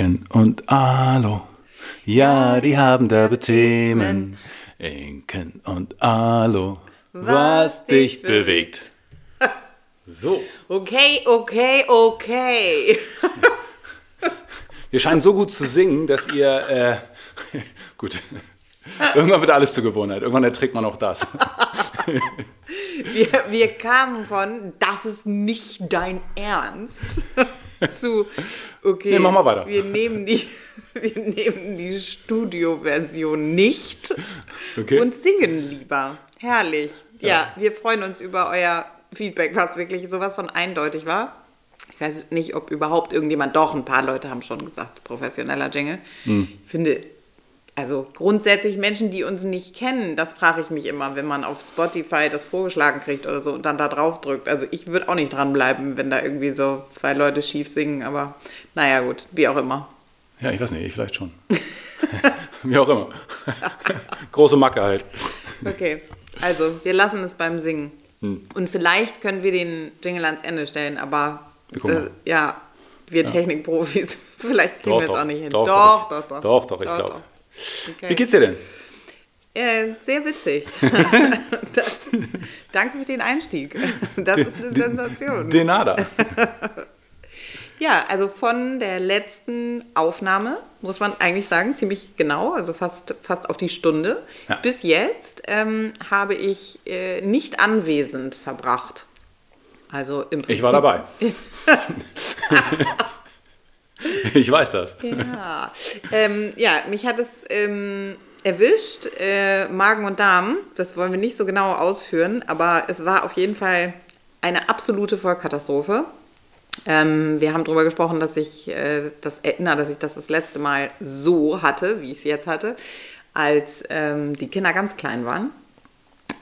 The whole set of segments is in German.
Inken und Alo. Ja, die haben derbe Themen. Inken und Alo. Was dich bewegt. So. Okay, okay, okay. Wir scheinen so gut zu singen, dass ihr. Äh, gut. Irgendwann wird alles zur Gewohnheit. Irgendwann erträgt man auch das. Wir, wir kamen von, das ist nicht dein Ernst, zu, okay, Nee, mach mal weiter. wir nehmen die, wir nehmen die Studioversion nicht Okay. und singen lieber. Herrlich. Ja, wir freuen uns über euer Feedback, was wirklich sowas von eindeutig war. Ich weiß nicht, ob überhaupt irgendjemand, doch, ein paar Leute haben schon gesagt, professioneller Jingle. Hm. Ich finde, also grundsätzlich Menschen, die uns nicht kennen, das frage ich mich immer, wenn man auf Spotify das vorgeschlagen kriegt oder so und dann da drauf drückt. Also ich würde auch nicht dranbleiben, wenn da irgendwie so zwei Leute schief singen, aber naja gut, wie auch immer. Ja, ich weiß nicht, ich vielleicht schon. Wie auch immer. Große Macke halt. Okay, also wir lassen es beim Singen. Hm. Und vielleicht können wir den Jingle ans Ende stellen, aber äh, ja, wir Technikprofis, vielleicht kriegen Doch, wir es doch. auch nicht hin. Doch, doch, doch, doch. ich- doch, doch, ich glaub. Okay. Wie geht's dir denn? Äh, sehr witzig. das, danke für den Einstieg. Das ist eine Sensation. Denada. Ja, also von der letzten Aufnahme, muss man eigentlich sagen, ziemlich genau, also fast, fast auf die Stunde, Ja. bis jetzt ähm, habe ich äh, nicht anwesend verbracht. Also im Prinzip. Ich war dabei. ich weiß das. Ja, ähm, ja mich hat es ähm, erwischt, äh, Magen und Darm. Das wollen wir nicht so genau ausführen, aber es war auf jeden Fall eine absolute Vollkatastrophe. Ähm, wir haben darüber gesprochen, dass ich äh, das erinnere, dass ich das das letzte Mal so hatte, wie ich es jetzt hatte, als ähm, die Kinder ganz klein waren.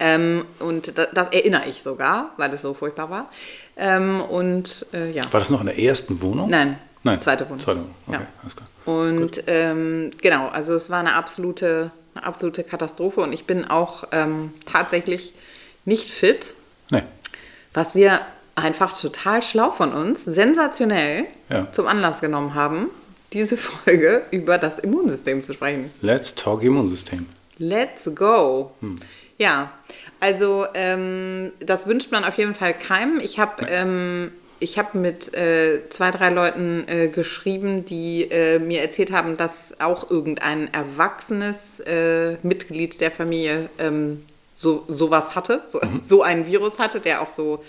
Ähm, und da, das erinnere ich sogar, weil es so furchtbar war. Ähm, und äh, ja. War das noch in der ersten Wohnung? Nein, Nein. zweite Wohnung. Zweite Wohnung. Okay, Ja. alles klar. Und ähm, genau, also es war eine absolute, eine absolute Katastrophe und ich bin auch ähm, tatsächlich nicht fit, Nee. was wir einfach total schlau von uns, sensationell Ja. zum Anlass genommen haben, diese Folge über das Immunsystem zu sprechen. Let's talk Immunsystem. Let's go. Hm. Ja, also ähm, das wünscht man auf jeden Fall keinem. Ich habe ähm, ich hab mit äh, zwei, drei Leuten äh, geschrieben, die äh, mir erzählt haben, dass auch irgendein erwachsenes äh, Mitglied der Familie ähm, so sowas hatte, so, Mhm. so einen Virus hatte, der auch so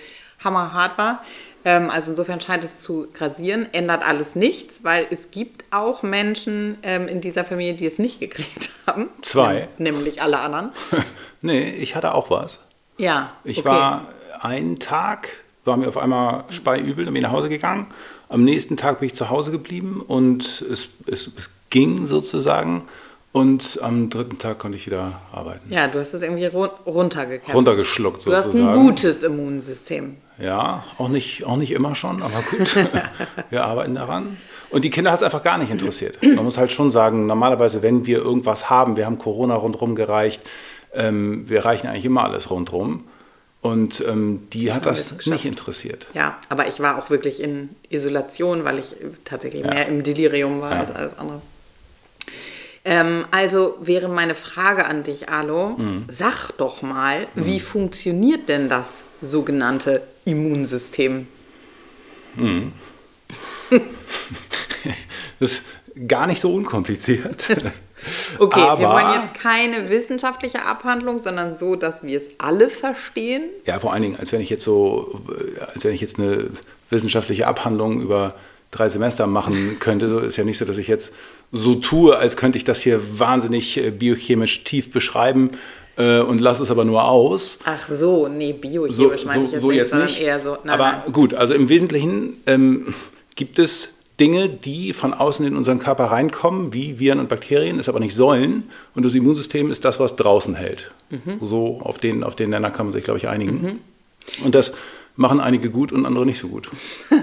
hammerhart war. Ähm, also insofern scheint es zu grasieren, ändert alles nichts, weil es gibt auch Menschen ähm, in dieser Familie, die es nicht gekriegt haben. Zwei. Nämlich alle anderen. nee, ich hatte auch was. Ja. Ich okay. war einen Tag, war mir auf einmal speiübel und bin nach Hause gegangen. Am nächsten Tag bin ich zu Hause geblieben und es, es, es ging sozusagen. Und am dritten Tag konnte ich wieder arbeiten. Ja, du hast es irgendwie run runtergekämpft. Runtergeschluckt Du hast sozusagen. ein gutes Immunsystem. Ja, auch nicht, auch nicht immer schon, aber gut. wir arbeiten daran. Und die Kinder hat es einfach gar nicht interessiert. Man muss halt schon sagen, normalerweise, wenn wir irgendwas haben, wir haben Corona rundherum gereicht, ähm, wir reichen eigentlich immer alles rundherum. Und ähm, die hat das es geschafft. nicht interessiert. Ja, aber ich war auch wirklich in Isolation, weil ich tatsächlich Ja. mehr im Delirium war Ja. als alles andere. Ähm, also wäre meine Frage an dich, Alo, Mhm. sag doch mal, wie funktioniert denn das sogenannte Immunsystem? Das ist gar nicht so unkompliziert. Okay, aber, wir wollen jetzt keine wissenschaftliche Abhandlung, sondern so, dass wir es alle verstehen. Ja, vor allen Dingen, als wenn ich jetzt so, als wenn ich jetzt eine wissenschaftliche Abhandlung über drei Semester machen könnte. So ist ja nicht so, dass ich jetzt so tue, als könnte ich das hier wahnsinnig äh, biochemisch tief beschreiben äh, und lasse es aber nur aus. Ach so, nee, biochemisch meinte ich jetzt nicht, sondern eher so. Nein, aber nein. gut, also im Wesentlichen ähm, gibt es Dinge, die von außen in unseren Körper reinkommen, wie Viren und Bakterien, es aber nicht sollen. Und das Immunsystem ist das, was draußen hält. Mhm. So auf den, auf den Nenner kann man sich, glaube ich, einigen. Und das machen einige gut und andere nicht so gut.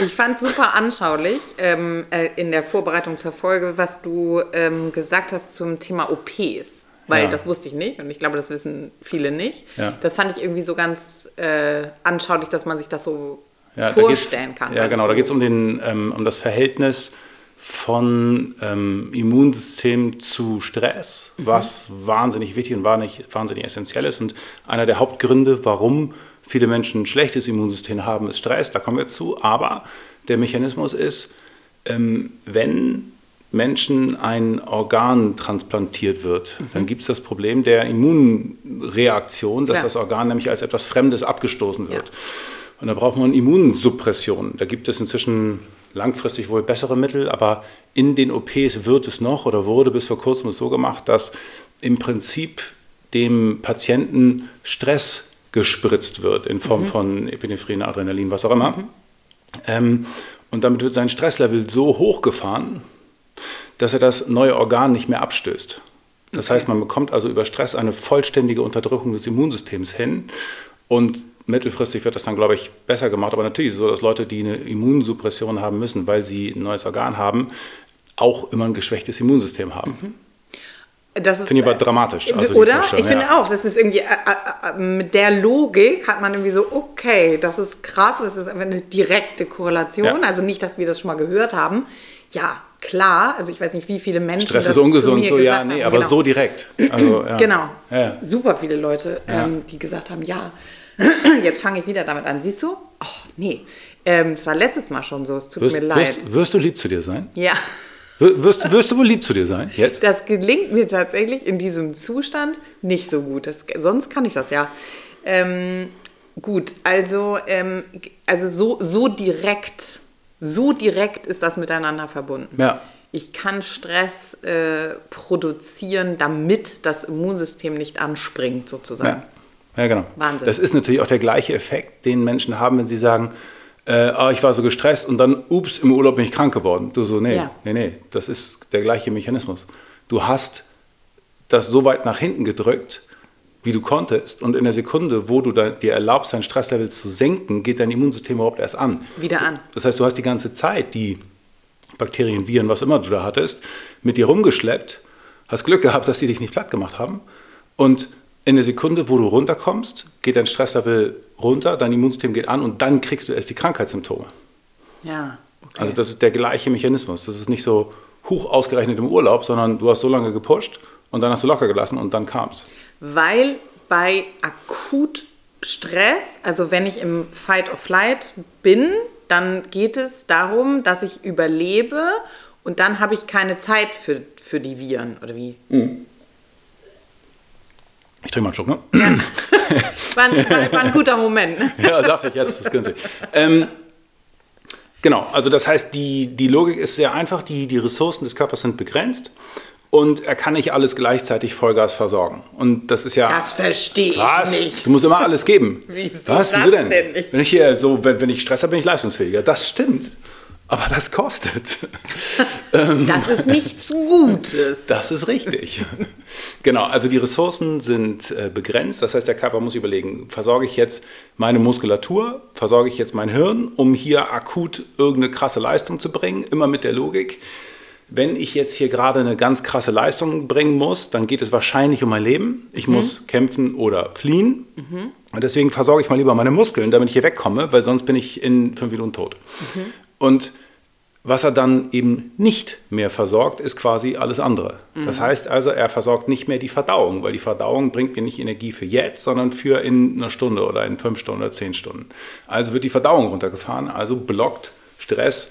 Ich fand super anschaulich ähm, äh, in der Vorbereitung zur Folge, was du ähm, gesagt hast zum Thema OPs. Weil Ja. das wusste ich nicht und ich glaube, das wissen viele nicht. Ja. Das fand ich irgendwie so ganz äh, anschaulich, dass man sich das so Ja, vorstellen kann. Ja, genau. das Da so- geht es um, den, ähm, um das Verhältnis von ähm, Immunsystem zu Stress, mhm. was wahnsinnig wichtig und wahnsinnig, wahnsinnig essentiell ist. Und einer der Hauptgründe, warum viele Menschen ein schlechtes Immunsystem haben, ist Stress. Da kommen wir zu. Aber der Mechanismus ist, ähm, wenn Menschen ein Organ transplantiert wird, mhm. dann gibt es das Problem der Immunreaktion, dass ja. das Organ nämlich als etwas Fremdes abgestoßen wird. Ja. Und da braucht man Immunsuppression. Da gibt es inzwischen langfristig wohl bessere Mittel, aber in den OPs wird es noch oder wurde bis vor kurzem so gemacht, dass im Prinzip dem Patienten Stress gespritzt wird in Form mhm. von Epinephrine, Adrenalin, was auch immer. Mhm. Ähm, und damit wird sein Stresslevel so hochgefahren, dass er das neue Organ nicht mehr abstößt. Das okay. heißt, man bekommt also über Stress eine vollständige Unterdrückung des Immunsystems hin und mittelfristig wird das dann, glaube ich, besser gemacht. Aber natürlich ist es so, dass Leute, die eine Immunsuppression haben müssen, weil sie ein neues Organ haben, auch immer ein geschwächtes Immunsystem haben. Mhm. Das finde ich aber dramatisch. Also oder? Ich finde ja. auch, das ist irgendwie, äh, äh, äh, mit der Logik hat man irgendwie so, okay, das ist krass, das ist einfach eine direkte Korrelation. Ja. Also nicht, dass wir das schon mal gehört haben. Ja, klar, also ich weiß nicht, wie viele Menschen. Stress ist ungesund, so ja, nee, haben. aber genau. so direkt. Also, ja. Genau. Super viele Leute, ähm, die gesagt haben, ja, Jetzt fange ich wieder damit an. Siehst du? Oh, nee. Ähm, es war letztes Mal schon so. Es tut wirst, mir leid. Wirst, wirst, du lieb zu dir sein? Ja. Wirst, wirst du wohl lieb zu dir sein? Jetzt? Das gelingt mir tatsächlich in diesem Zustand nicht so gut. Das, sonst kann ich das ja. Ähm, gut, also, ähm, also so, so direkt, so direkt ist das miteinander verbunden. Ja. Ich kann Stress äh, produzieren, damit das Immunsystem nicht anspringt, sozusagen. Ja. Ja, genau. Wahnsinn. Das ist natürlich auch der gleiche Effekt, den Menschen haben, wenn sie sagen, äh, oh, ich war so gestresst und dann, ups, im Urlaub bin ich krank geworden. Du so, nee, ja. nee, nee, das ist der gleiche Mechanismus. Du hast das so weit nach hinten gedrückt, wie du konntest. Und in der Sekunde, wo du dir erlaubst, dein Stresslevel zu senken, geht dein Immunsystem überhaupt erst an. Wieder an. Das heißt, du hast die ganze Zeit die Bakterien, Viren, was immer du da hattest, mit dir rumgeschleppt, hast Glück gehabt, dass die dich nicht platt gemacht haben. Und in der Sekunde, wo du runterkommst, geht dein Stresslevel runter, dein Immunsystem geht an und dann kriegst du erst die Krankheitssymptome. Ja. Okay. Also das ist der gleiche Mechanismus. Das ist nicht so hoch ausgerechnet im Urlaub, sondern du hast so lange gepusht und dann hast du locker gelassen und dann kam es. Weil bei akut Stress, also wenn ich im Fight or Flight bin, dann geht es darum, dass ich überlebe und dann habe ich keine Zeit für, für die Viren, oder wie? Mhm. Ich trinke mal einen Schluck, ne? Ja. War, ein, war, war ein guter Moment. Ne? ja, dachte ich, jetzt ist günstig. Ähm, genau, also das heißt, die, die Logik ist sehr einfach, die, die Ressourcen des Körpers sind begrenzt und er kann nicht alles gleichzeitig Vollgas versorgen. Und das ist ja. Das verstehe ich nicht. Du musst immer alles geben. Wieso was? Wieso denn? denn wenn ich hier so, wenn, wenn ich Stress habe, bin ich leistungsfähiger. Das stimmt. Aber das kostet. Das ist nichts Gutes. Das ist richtig. genau, also die Ressourcen sind äh, begrenzt. Das heißt, der Körper muss überlegen, versorge ich jetzt meine Muskulatur, versorge ich jetzt mein Hirn, um hier akut irgendeine krasse Leistung zu bringen, immer mit der Logik. Wenn ich jetzt hier gerade eine ganz krasse Leistung bringen muss, dann geht es wahrscheinlich um mein Leben. Ich mhm. muss kämpfen oder fliehen. Mhm. Und deswegen versorge ich mal lieber meine Muskeln, damit ich hier wegkomme, weil sonst bin ich in fünf Minuten tot. Mhm. Und was er dann eben nicht mehr versorgt, ist quasi alles andere. Mhm. Das heißt also, er versorgt nicht mehr die Verdauung, weil die Verdauung bringt mir nicht Energie für jetzt, sondern für in einer Stunde oder in fünf Stunden oder zehn Stunden. Also wird die Verdauung runtergefahren, also blockt Stress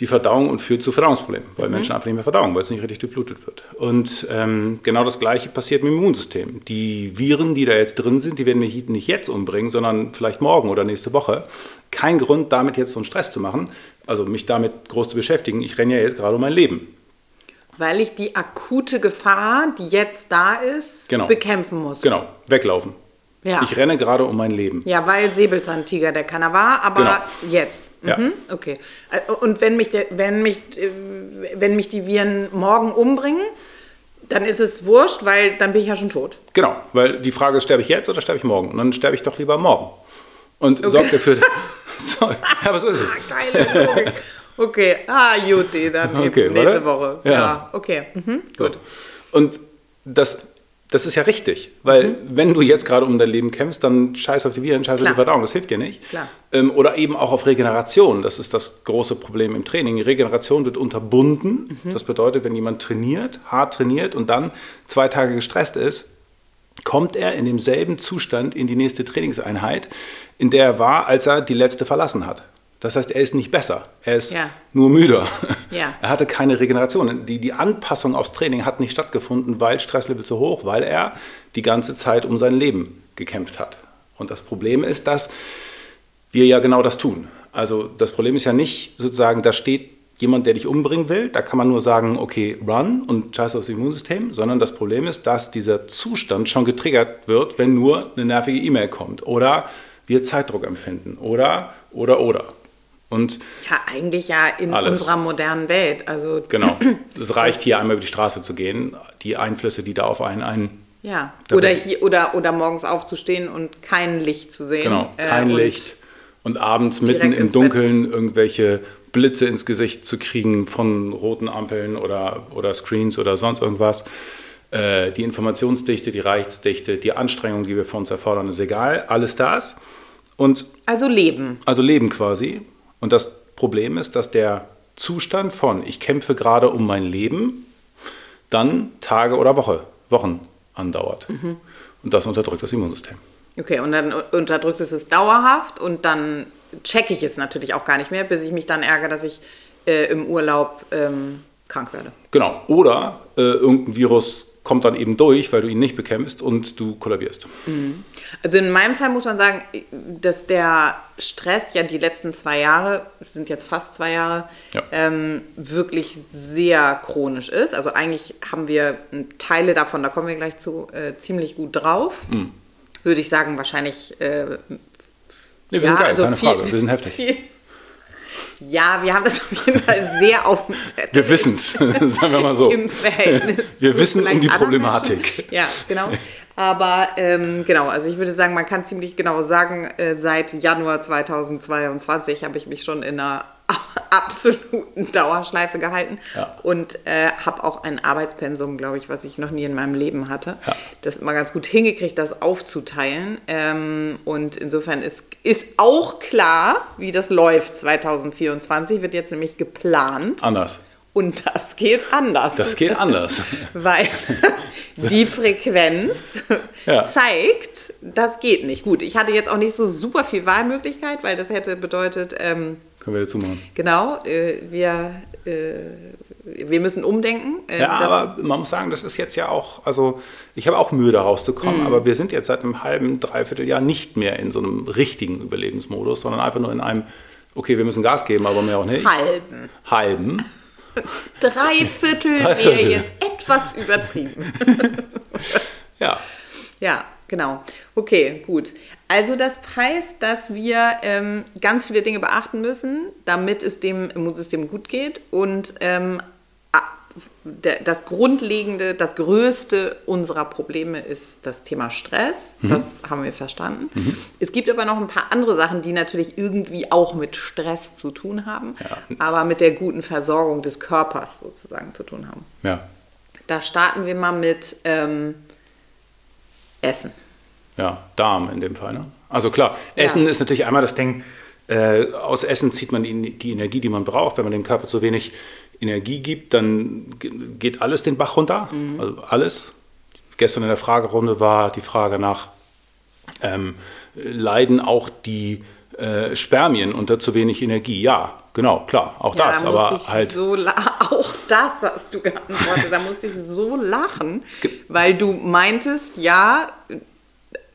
die Verdauung und führt zu Verdauungsproblemen, weil mhm. Menschen einfach nicht mehr verdauen, weil es nicht richtig durchblutet wird. Und ähm, genau das Gleiche passiert mit dem Immunsystem. Die Viren, die da jetzt drin sind, die werden mich nicht jetzt umbringen, sondern vielleicht morgen oder nächste Woche. Kein Grund, damit jetzt so einen Stress zu machen, also mich damit groß zu beschäftigen. Ich renne ja jetzt gerade um mein Leben. Weil ich die akute Gefahr, die jetzt da ist, genau. bekämpfen muss. Genau, weglaufen. Ja. Ich renne gerade um mein Leben. Ja, weil Säbelzahntiger der keiner war, aber genau. jetzt. Mhm. Ja. Okay. Äh, und wenn mich, der, wenn, mich, äh, wenn mich die Viren morgen umbringen, dann ist es wurscht, weil dann bin ich ja schon tot. Genau, weil die Frage ist, sterbe ich jetzt oder sterbe ich morgen? Und dann sterbe ich doch lieber morgen. Und okay. sorgt dafür. so, ja, was ist es? Geile Logik. Okay, ah, Juti, dann okay, nächste Woche. Ja, ja okay, mhm, gut. Und das das ist ja richtig, weil mhm. wenn du jetzt gerade um dein Leben kämpfst, dann scheiß auf die Viren, scheiß Klar. auf die Verdauung, das hilft dir nicht. Ähm, oder eben auch auf Regeneration, das ist das große Problem im Training. Regeneration wird unterbunden, mhm. das bedeutet, wenn jemand trainiert, hart trainiert und dann zwei Tage gestresst ist, kommt er in demselben Zustand in die nächste Trainingseinheit, in der er war, als er die letzte verlassen hat. Das heißt, er ist nicht besser, er ist ja. nur müder. Ja. Er hatte keine Regeneration. Die, die Anpassung aufs Training hat nicht stattgefunden, weil Stresslevel zu hoch, weil er die ganze Zeit um sein Leben gekämpft hat. Und das Problem ist, dass wir ja genau das tun. Also das Problem ist ja nicht sozusagen, da steht jemand, der dich umbringen will, da kann man nur sagen, okay, run und scheiß aufs Immunsystem, sondern das Problem ist, dass dieser Zustand schon getriggert wird, wenn nur eine nervige E-Mail kommt oder wir Zeitdruck empfinden oder, oder, oder. Und ja, eigentlich ja in alles. unserer modernen Welt. Also genau. Es reicht hier einmal über die Straße zu gehen, die Einflüsse, die da auf einen ein. Ja. Oder hier oder oder morgens aufzustehen und kein Licht zu sehen. Genau, äh, kein äh, Licht und abends mitten im Dunkeln Bett. irgendwelche Blitze ins Gesicht zu kriegen von roten Ampeln oder, oder Screens oder sonst irgendwas. Äh, die Informationsdichte, die Reichsdichte, die Anstrengung, die wir von uns erfordern, ist egal. Alles das. Und also Leben. Also Leben quasi. Und das Problem ist, dass der Zustand von ich kämpfe gerade um mein Leben dann Tage oder Woche, Wochen andauert. Mhm. Und das unterdrückt das Immunsystem. Okay, und dann unterdrückt es es dauerhaft und dann checke ich es natürlich auch gar nicht mehr, bis ich mich dann ärgere, dass ich äh, im Urlaub ähm, krank werde. Genau. Oder äh, irgendein Virus kommt dann eben durch, weil du ihn nicht bekämpfst und du kollabierst. Mhm. Also in meinem Fall muss man sagen, dass der Stress ja die letzten zwei Jahre, sind jetzt fast zwei Jahre, ja. ähm, wirklich sehr chronisch ist. Also eigentlich haben wir Teile davon, da kommen wir gleich zu, äh, ziemlich gut drauf. Mhm. Würde ich sagen, wahrscheinlich. Äh, nee, wir ja, sind geil, also keine viel, Frage, wir sind heftig. Viel, ja, wir haben das auf jeden Fall sehr auf dem Zettel. Wir wissen es, sagen wir mal so. Im Verhältnis. Wir wissen um die Problematik. Ja, genau. Aber ähm, genau, also ich würde sagen, man kann ziemlich genau sagen, äh, seit Januar 2022 habe ich mich schon in einer absoluten Dauerschleife gehalten ja. und äh, habe auch ein Arbeitspensum, glaube ich, was ich noch nie in meinem Leben hatte. Ja. Das immer ganz gut hingekriegt, das aufzuteilen. Ähm, und insofern ist, ist auch klar, wie das läuft 2024, wird jetzt nämlich geplant. Anders. Und das geht anders. Das geht anders. Weil die Frequenz ja. zeigt, das geht nicht. Gut, ich hatte jetzt auch nicht so super viel Wahlmöglichkeit, weil das hätte bedeutet, ähm, können wir dazu machen. Genau, äh, wir, äh, wir müssen umdenken. Äh, ja, aber man muss sagen, das ist jetzt ja auch, also ich habe auch Mühe, da rauszukommen, mhm. aber wir sind jetzt seit einem halben, dreiviertel Jahr nicht mehr in so einem richtigen Überlebensmodus, sondern einfach nur in einem, okay, wir müssen Gas geben, aber mehr auch nicht. Halben. Halben. Dreiviertel, wäre jetzt etwas übertrieben. ja. Ja, genau. Okay, gut. Also das heißt, dass wir ähm, ganz viele Dinge beachten müssen, damit es dem Immunsystem gut geht und ähm, das Grundlegende, das Größte unserer Probleme ist das Thema Stress. Mhm. Das haben wir verstanden. Mhm. Es gibt aber noch ein paar andere Sachen, die natürlich irgendwie auch mit Stress zu tun haben, ja. aber mit der guten Versorgung des Körpers sozusagen zu tun haben. Ja. Da starten wir mal mit ähm, Essen. Ja, Darm in dem Fall. Ne? Also klar, Essen ja. ist natürlich einmal das Ding, äh, aus Essen zieht man die, die, Energie, die man braucht. Wenn man dem Körper zu wenig Energie gibt, dann geht alles den Bach runter. Mhm. Also alles. Gestern in der Fragerunde war die Frage nach, ähm, leiden auch die äh, Spermien unter zu wenig Energie? Ja, genau, klar, auch ja, das. Da aber halt so auch das hast du geantwortet. da musste ich so lachen, weil du meintest, ja,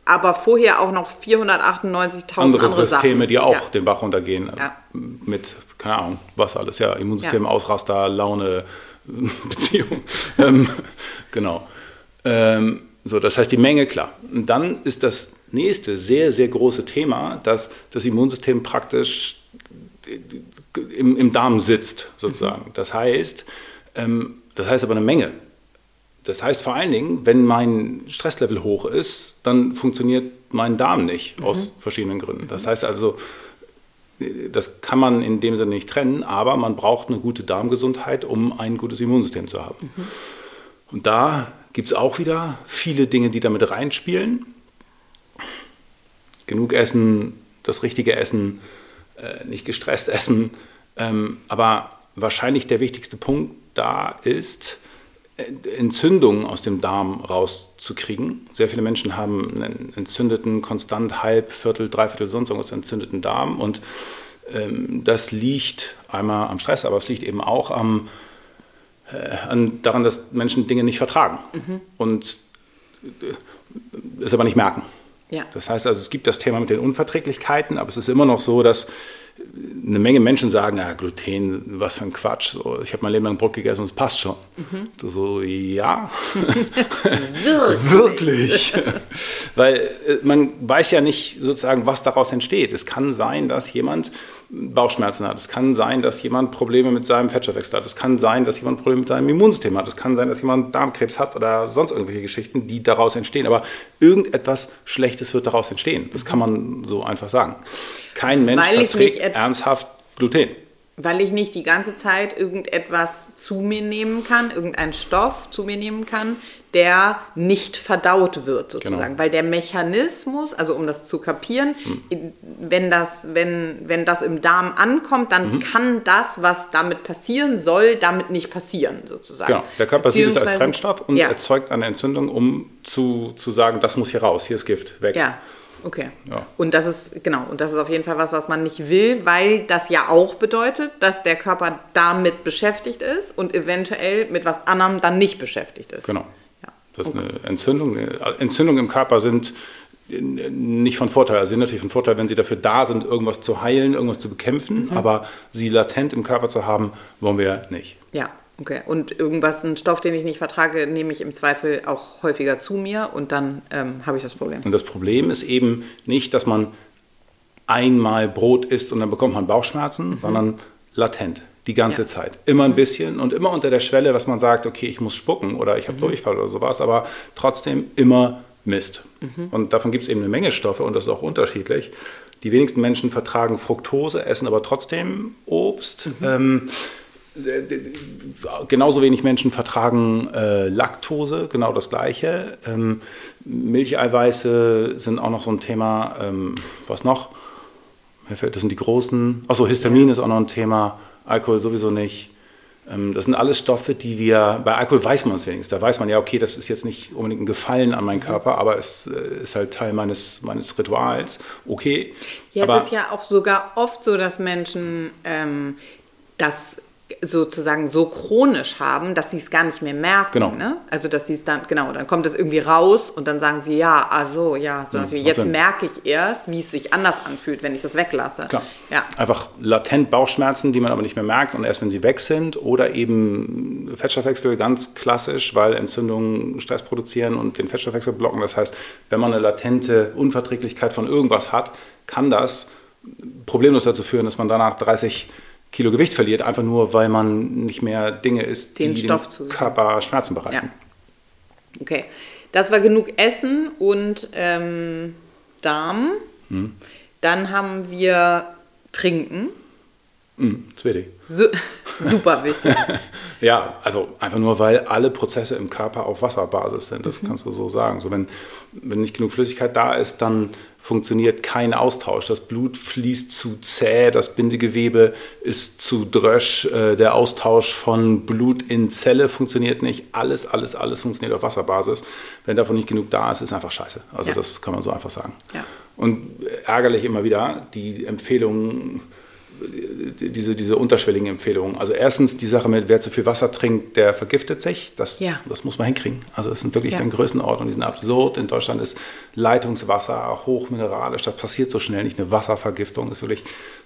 aber vorher auch noch 498.000 andere, andere Systeme, Sachen. die auch ja. den Bach runtergehen. Ja. Mit, keine Ahnung, was alles. Ja, Immunsystem, ja. Ausraster, Laune, Beziehung. ähm, genau. Ähm, so, das heißt die Menge, klar. Und dann ist das nächste sehr, sehr große Thema, dass das Immunsystem praktisch im, im Darm sitzt, sozusagen. Mhm. Das heißt, ähm, das heißt aber eine Menge. Das heißt vor allen Dingen, wenn mein Stresslevel hoch ist, dann funktioniert mein Darm nicht mhm. aus verschiedenen Gründen. Das heißt also, das kann man in dem Sinne nicht trennen, aber man braucht eine gute Darmgesundheit, um ein gutes Immunsystem zu haben. Mhm. Und da gibt es auch wieder viele Dinge, die damit reinspielen. Genug Essen, das richtige Essen, äh, nicht gestresst essen. Ähm, aber wahrscheinlich der wichtigste Punkt da ist, Entzündungen aus dem Darm rauszukriegen. Sehr viele Menschen haben einen entzündeten, konstant halb, Viertel, Dreiviertel, sonst irgendwas entzündeten Darm. Und ähm, das liegt einmal am Stress, aber es liegt eben auch am, äh, an, daran, dass Menschen Dinge nicht vertragen mhm. und äh, es aber nicht merken. Ja. Das heißt also, es gibt das Thema mit den Unverträglichkeiten, aber es ist immer noch so, dass eine Menge Menschen sagen, ja, Gluten, was für ein Quatsch. So, ich habe mein Leben lang Brot gegessen und es passt schon. Mhm. Du so, ja. Wirklich? Wirklich. Weil äh, man weiß ja nicht sozusagen, was daraus entsteht. Es kann sein, dass jemand Bauchschmerzen hat. Es kann sein, dass jemand Probleme mit seinem Fettstoffwechsel hat. Es kann sein, dass jemand Probleme mit seinem Immunsystem hat. Es kann sein, dass jemand Darmkrebs hat oder sonst irgendwelche Geschichten, die daraus entstehen. Aber irgendetwas Schlechtes wird daraus entstehen. Das kann man so einfach sagen. Kein Mensch verträgt ernsthaft Gluten. Weil ich nicht die ganze Zeit irgendetwas zu mir nehmen kann, irgendeinen Stoff zu mir nehmen kann, der nicht verdaut wird sozusagen. Genau. Weil der Mechanismus, also um das zu kapieren, hm. wenn, das, wenn, wenn das im Darm ankommt, dann mhm. kann das, was damit passieren soll, damit nicht passieren sozusagen. Genau, der Körper sieht es als Fremdstoff und ja. erzeugt eine Entzündung, um zu, zu sagen, das muss hier raus, hier ist Gift, weg. Ja. Okay. Ja. Und das ist, genau, und das ist auf jeden Fall was, was man nicht will, weil das ja auch bedeutet, dass der Körper damit beschäftigt ist und eventuell mit was anderem dann nicht beschäftigt ist. Genau. Das ist okay. eine Entzündung. Entzündungen im Körper sind nicht von Vorteil. Also sind natürlich von Vorteil, wenn sie dafür da sind, irgendwas zu heilen, irgendwas zu bekämpfen, mhm. aber sie latent im Körper zu haben, wollen wir nicht. Ja, okay. Und irgendwas, einen Stoff, den ich nicht vertrage, nehme ich im Zweifel auch häufiger zu mir und dann ähm, habe ich das Problem. Und das Problem ist eben nicht, dass man einmal Brot isst und dann bekommt man Bauchschmerzen, mhm. sondern latent die ganze ja. Zeit. Immer ein mhm. bisschen und immer unter der Schwelle, dass man sagt, okay, ich muss spucken oder ich habe mhm. Durchfall oder sowas, aber trotzdem immer Mist. Mhm. Und davon gibt es eben eine Menge Stoffe und das ist auch unterschiedlich. Die wenigsten Menschen vertragen Fructose, essen aber trotzdem Obst. Mhm. Ähm, genauso wenig Menschen vertragen äh, Laktose, genau das gleiche. Ähm, Milcheiweiße sind auch noch so ein Thema. Ähm, was noch? Das sind die großen. Achso, Histamin ist auch noch ein Thema. Alkohol sowieso nicht. Ähm, das sind alles Stoffe, die wir, bei Alkohol weiß man es wenigstens. Da weiß man ja, okay, das ist jetzt nicht unbedingt ein Gefallen an meinen mhm. Körper, aber es äh, ist halt Teil meines, meines Rituals. Okay. Ja, aber es ist ja auch sogar oft so, dass Menschen ähm, das sozusagen so chronisch haben, dass sie es gar nicht mehr merken. Genau. Ne? Also dass sie es dann, genau, dann kommt es irgendwie raus und dann sagen sie, ja, also ja, so ja jetzt merke ich erst, wie es sich anders anfühlt, wenn ich das weglasse. Klar. Ja. Einfach latent Bauchschmerzen, die man aber nicht mehr merkt und erst wenn sie weg sind oder eben Fettstoffwechsel ganz klassisch, weil Entzündungen Stress produzieren und den Fettstoffwechsel blocken. Das heißt, wenn man eine latente Unverträglichkeit von irgendwas hat, kann das problemlos dazu führen, dass man danach 30 Kilo Gewicht verliert, einfach nur, weil man nicht mehr Dinge isst, den die Stoff dem Körper Schmerzen bereiten. Ja. Okay, das war genug Essen und ähm, Darm. Hm. Dann haben wir Trinken. Hm, das wichtig. Su super wichtig. ja, also einfach nur, weil alle Prozesse im Körper auf Wasserbasis sind. Das mhm. kannst du so sagen. So, wenn, wenn nicht genug Flüssigkeit da ist, dann funktioniert kein Austausch. Das Blut fließt zu zäh, das Bindegewebe ist zu drösch, äh, der Austausch von Blut in Zelle funktioniert nicht. Alles, alles, alles funktioniert auf Wasserbasis. Wenn davon nicht genug da ist, ist einfach scheiße. Also ja. das kann man so einfach sagen. Ja. Und ärgerlich immer wieder, die Empfehlungen diese, diese unterschwelligen Empfehlungen. Also erstens die Sache mit, wer zu viel Wasser trinkt, der vergiftet sich. Das, ja. das muss man hinkriegen. Also das sind wirklich ja. dann Größenordnungen, die sind absurd. In Deutschland ist Leitungswasser hochmineralisch. Das passiert so schnell nicht. Eine Wasservergiftung ist wirklich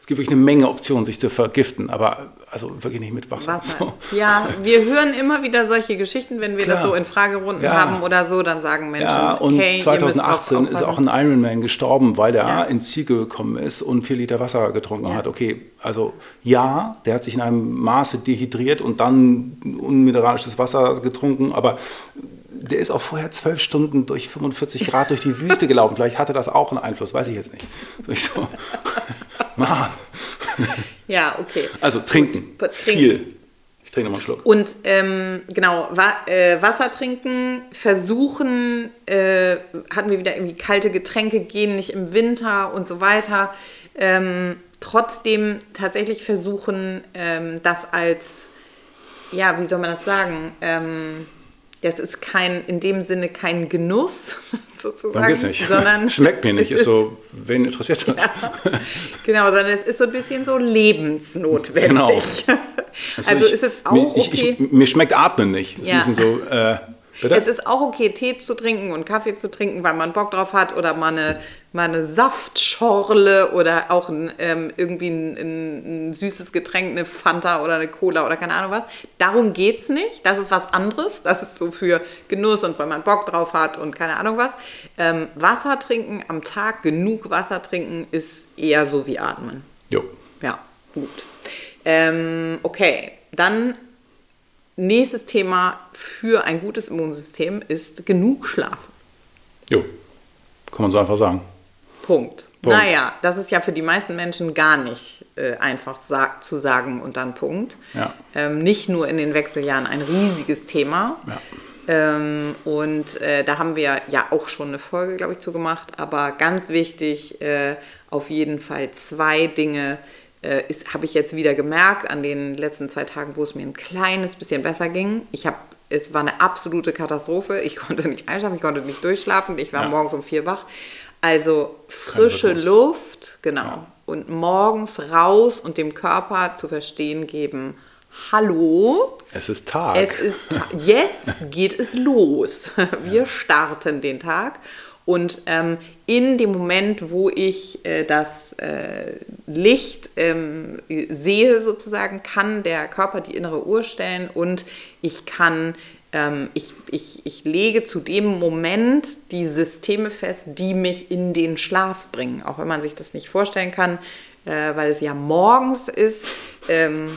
es gibt wirklich eine Menge Optionen, sich zu vergiften, aber also wirklich nicht mit Wasser. Wasser. So. Ja, wir hören immer wieder solche Geschichten, wenn wir Klar. das so in Fragerunden ja. haben oder so, dann sagen Menschen, ja, und hey, 2018 ist auch ein Ironman gestorben, weil der ja. ins Ziel gekommen ist und vier Liter Wasser getrunken ja. hat. Okay, also ja, der hat sich in einem Maße dehydriert und dann unmineralisches Wasser getrunken, aber der ist auch vorher zwölf Stunden durch 45 Grad durch die Wüste gelaufen. Vielleicht hatte das auch einen Einfluss, weiß ich jetzt nicht. So, Mann. Ja, okay. Also trinken. Gut, Viel. Trink nochmal einen Schluck. Und ähm, genau, wa äh, Wasser trinken, versuchen, äh, hatten wir wieder irgendwie kalte Getränke, gehen nicht im Winter und so weiter. Ähm, trotzdem tatsächlich versuchen, ähm, das als, ja, wie soll man das sagen? Das ist kein, in dem Sinne kein Genuss sozusagen, geht's nicht. sondern Schmeckt mir nicht. es Ist so, wen interessiert das? ja, genau, sondern es ist so ein bisschen so lebensnotwendig. Genau. Also, ich- ist es auch ich, okay. Ich, mir schmeckt Atmen nicht. Ist Ja. so, äh? Es ist auch okay, Tee zu trinken und Kaffee zu trinken, weil man Bock drauf hat oder mal eine, mal eine Saftschorle oder auch ein, ähm, irgendwie ein, ein, ein süßes Getränk, eine Fanta oder eine Cola oder keine Ahnung was. Darum geht es nicht. Das ist was anderes. Das ist so für Genuss und weil man Bock drauf hat und keine Ahnung was. Ähm, Wasser trinken am Tag, genug Wasser trinken, ist eher so wie Atmen. jo. Ja, gut. Ähm, okay, dann nächstes Thema für ein gutes Immunsystem ist genug schlafen. jo. Kann man so einfach sagen. Punkt. Punkt. Naja, das ist ja für die meisten Menschen gar nicht äh, einfach sa zu sagen und dann Punkt. Ja. Ähm, nicht nur in den Wechseljahren ein riesiges Thema. Ja. Ähm, und äh, da haben wir ja auch schon eine Folge, glaube ich, zu gemacht. Aber ganz wichtig, äh, auf jeden Fall zwei Dinge äh, habe ich jetzt wieder gemerkt an den letzten zwei Tagen, wo es mir ein kleines bisschen besser ging. Ich habe, es war eine absolute Katastrophe. Ich konnte nicht einschlafen, ich konnte nicht durchschlafen. Ich war Ja. morgens um vier wach. Also frische. Luft, genau. Und morgens raus und dem Körper zu verstehen geben, hallo, Es ist Tag. es ist, jetzt geht es los. Wir starten den Tag. Und ähm, in dem Moment, wo ich äh, das äh, Licht ähm, sehe, sozusagen, kann der Körper die innere Uhr stellen und ich kann, ich, ich, ich lege zu dem Moment die Systeme fest, die mich in den Schlaf bringen. Auch wenn man sich das nicht vorstellen kann, äh, weil es ja morgens ist, ähm,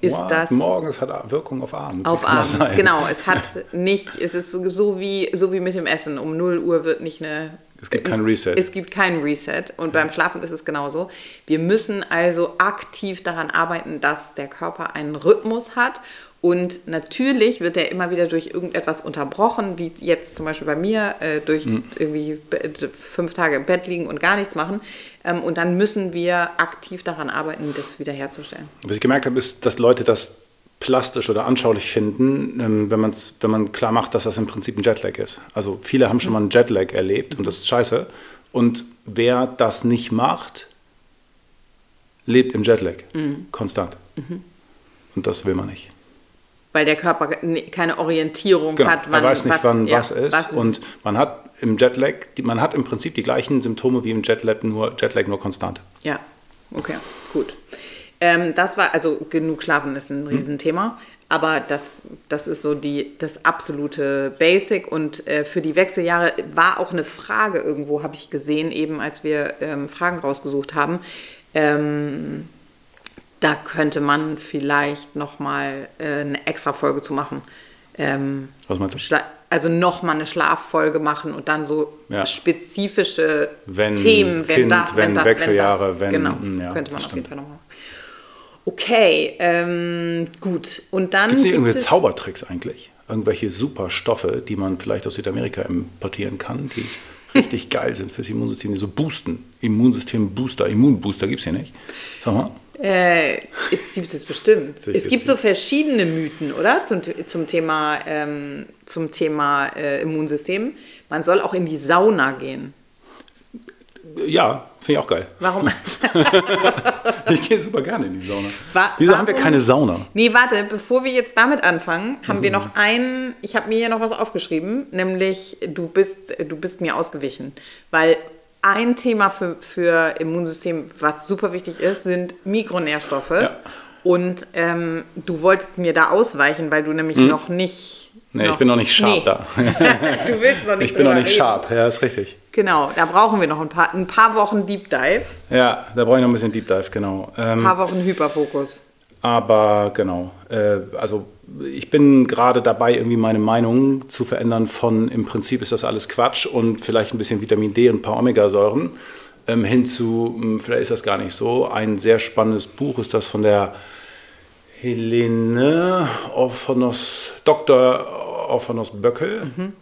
ist What? das Morgens hat Wirkung auf Abend. Auf abends, sein? genau. Es hat nicht, es ist so, so, wie, so wie mit dem Essen. Um 0 Uhr wird nicht eine. Es gibt kein Reset. Es gibt kein Reset. Und beim Schlafen ist es genauso. Wir müssen also aktiv daran arbeiten, dass der Körper einen Rhythmus hat. Und natürlich wird er immer wieder durch irgendetwas unterbrochen, wie jetzt zum Beispiel bei mir, äh, durch Mhm. irgendwie fünf Tage im Bett liegen und gar nichts machen. Ähm, und dann müssen wir aktiv daran arbeiten, das wiederherzustellen. Was ich gemerkt habe, ist, dass Leute das plastisch oder anschaulich finden, ähm, wenn, man's, wenn man klar macht, dass das im Prinzip ein Jetlag ist. Also viele haben schon mal einen Jetlag erlebt und das ist scheiße. Und wer das nicht macht, lebt im Jetlag. Mhm. Konstant. Und das will man nicht. Weil der Körper ne- keine Orientierung Genau. hat, wann er weiß nicht, was, wann ja, was ist. und man hat im Jetlag, man hat im Prinzip die gleichen Symptome wie im Jetlag, nur Jetlag nur konstant. Ja, okay, gut. Ähm, das war, also genug schlafen ist Hm. ein Riesenthema, aber das, das ist so die, das absolute Basic und äh, für die Wechseljahre war auch eine Frage irgendwo, habe ich gesehen, eben als wir ähm, Fragen rausgesucht haben. Ähm, da könnte man vielleicht nochmal äh, eine extra Folge zu machen. Ähm, Was meinst du? Schla also nochmal eine Schlaffolge machen und dann so Ja. spezifische Wenn Themen, wenn Kind, das, wenn das, Wechseljahre, das. wenn- Genau, mm, ja, könnte man das auf jeden. Fall nochmal. Okay, ähm, gut. Und dann Gibt es nicht gibt irgendwelche Zaubertricks eigentlich? Irgendwelche super Stoffe, die man vielleicht aus Südamerika importieren kann, die richtig geil sind fürs Immunsystem, die so boosten. Immunsystem-Booster, Immunbooster gibt es hier nicht. Sag mal. Äh, es gibt es bestimmt. Es gibt so verschiedene Mythen, oder? Zum, zum Thema, ähm, zum Thema äh, Immunsystem. Man soll auch in die Sauna gehen. Ja, finde ich auch geil. Warum? Ich gehe super gerne in die Sauna. Wa- Wieso haben wir warum- keine Sauna? Nee, warte, bevor wir jetzt damit anfangen, haben Mhm. wir noch einen, ich habe mir hier noch was aufgeschrieben, nämlich du bist, du bist mir ausgewichen. Weil ein Thema für, für Immunsystem, was super wichtig ist, sind Mikronährstoffe. Ja. Und ähm, du wolltest mir da ausweichen, weil du nämlich noch nicht. Nee, ich bin noch nicht scharf Nee. da. du willst noch nicht Ich bin noch nicht scharf, ja, ist richtig. Genau, da brauchen wir noch ein paar, ein paar Wochen Deep Dive, Ja, da brauche ich noch ein bisschen Deep Dive, genau. Ähm, ein paar Wochen Hyperfokus. Aber genau, also ich bin gerade dabei, irgendwie meine Meinung zu verändern von im Prinzip ist das alles Quatsch und vielleicht ein bisschen Vitamin D und ein paar Omegasäuren ähm, hin zu, mh, vielleicht ist das gar nicht so. Ein sehr spannendes Buch ist das von der Helene Orphanos, Dr. Orphanos Böckel. Mhm.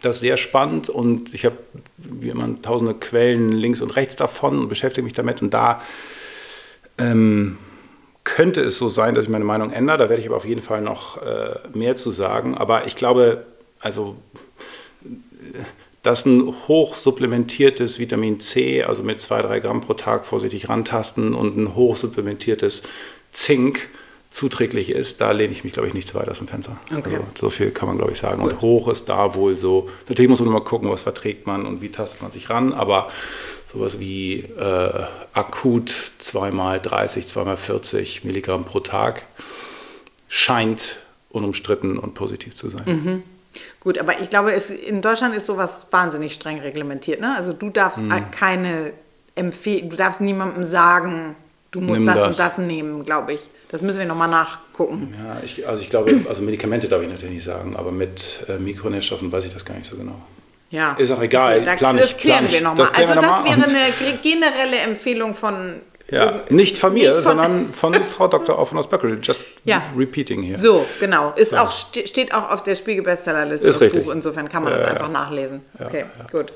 Das ist sehr spannend und ich habe wie immer tausende Quellen links und rechts davon und beschäftige mich damit. Und da ähm, könnte es so sein, dass ich meine Meinung ändere. Da werde ich aber auf jeden Fall noch äh, mehr zu sagen. Aber ich glaube, also dass ein hochsupplementiertes Vitamin C, also mit 2-3 Gramm pro Tag vorsichtig rantasten und ein hochsupplementiertes Zink zuträglich ist, da lehne ich mich, glaube ich, nicht zu weit aus dem Fenster. Okay. Also, so viel kann man, glaube ich, sagen. Gut. Und hoch ist da wohl so. Natürlich muss man immer gucken, was verträgt man und wie tastet man sich ran, aber sowas wie äh, akut zweimal 30, zweimal 40 Milligramm pro Tag scheint unumstritten und positiv zu sein. Mhm. Gut, aber ich glaube, es, in Deutschland ist sowas wahnsinnig streng reglementiert. Ne? Also du darfst mhm. keine empfehlen, du darfst niemandem sagen, du musst das, das, und das nehmen, glaube ich. Das müssen wir nochmal nachgucken. Ja, ich, also ich glaube, also Medikamente darf ich natürlich nicht sagen, aber mit äh, Mikronährstoffen weiß ich das gar nicht so genau. Ja. Ist auch egal. Okay, da, das klären wir nochmal. Also das wäre eine generelle Empfehlung von ja, nicht von mir, von sondern von Frau Dr. Aufenos Böckel. Just ja. repeating hier. So, genau. Ist ja. auch, steht auch auf der Spiegel-Bestsellerliste das richtig. Buch. Insofern kann man ja, das einfach nachlesen. okay, gut.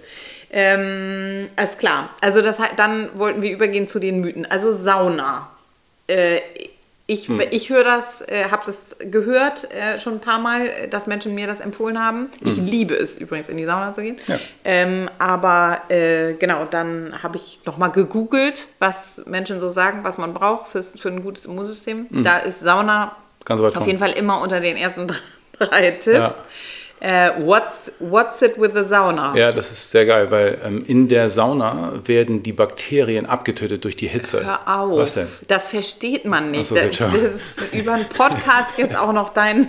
Ähm, alles klar. Also das, dann wollten wir übergehen zu den Mythen. Also Sauna. Äh, ich, hm. ich höre das, äh, habe das gehört äh, schon ein paar Mal, dass Menschen mir das empfohlen haben. Hm. Ich liebe es übrigens, in die Sauna zu gehen. Ja. Ähm, aber äh, genau, dann habe ich nochmal gegoogelt, was Menschen so sagen, was man braucht für, für ein gutes Immunsystem. Hm. Da ist Sauna auf jeden Fall immer unter den ersten drei Tipps. Ja. Uh, what's, what's it with the sauna? Ja, das ist sehr geil, weil ähm, in der Sauna werden die Bakterien abgetötet durch die Hitze. Hör auf. Was denn? Das versteht man nicht. So, das, das ist über einen Podcast jetzt auch noch dein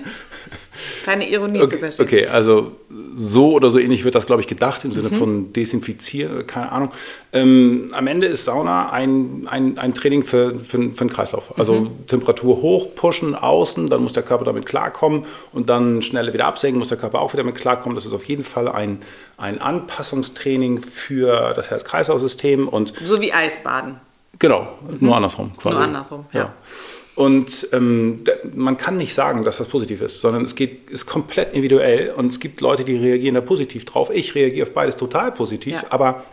keine Ironie okay, zu verstehen. Okay, also so oder so ähnlich wird das, glaube ich, gedacht im Sinne mhm. von desinfizieren, keine Ahnung. Ähm, am Ende ist Sauna ein, ein, ein Training für, für, für den Kreislauf. Also mhm. Temperatur hoch, pushen, außen, dann muss der Körper damit klarkommen und dann schnell wieder absenken, muss der Körper auch wieder damit klarkommen. Das ist auf jeden Fall ein, ein Anpassungstraining für das Herz-Kreislauf-System. So wie Eisbaden. Genau, mhm. nur andersrum quasi. Nur andersrum, ja. ja. Und ähm, man kann nicht sagen, dass das positiv ist, sondern es geht, ist komplett individuell und es gibt Leute, die reagieren da positiv drauf. Ich reagiere auf beides total positiv, ja, aber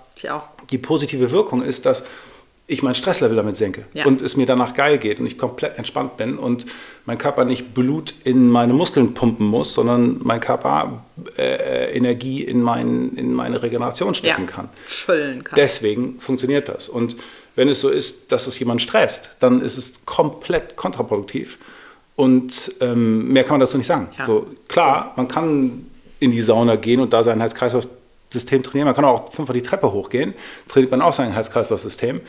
die positive Wirkung ist, dass ich mein Stresslevel damit senke ja. und es mir danach geil geht und ich komplett entspannt bin und mein Körper nicht Blut in meine Muskeln pumpen muss, sondern mein Körper äh, Energie in, mein, in meine Regeneration stecken ja. kann. Schüllen kann. Deswegen funktioniert das. Und wenn es so ist, dass es jemand stresst, dann ist es komplett kontraproduktiv. Und ähm, mehr kann man dazu nicht sagen. Ja. So, klar, man kann in die Sauna gehen und da sein Herz-Kreislauf-System trainieren. Man kann auch fünfmal die Treppe hochgehen, trainiert man auch sein Herz-Kreislauf-System.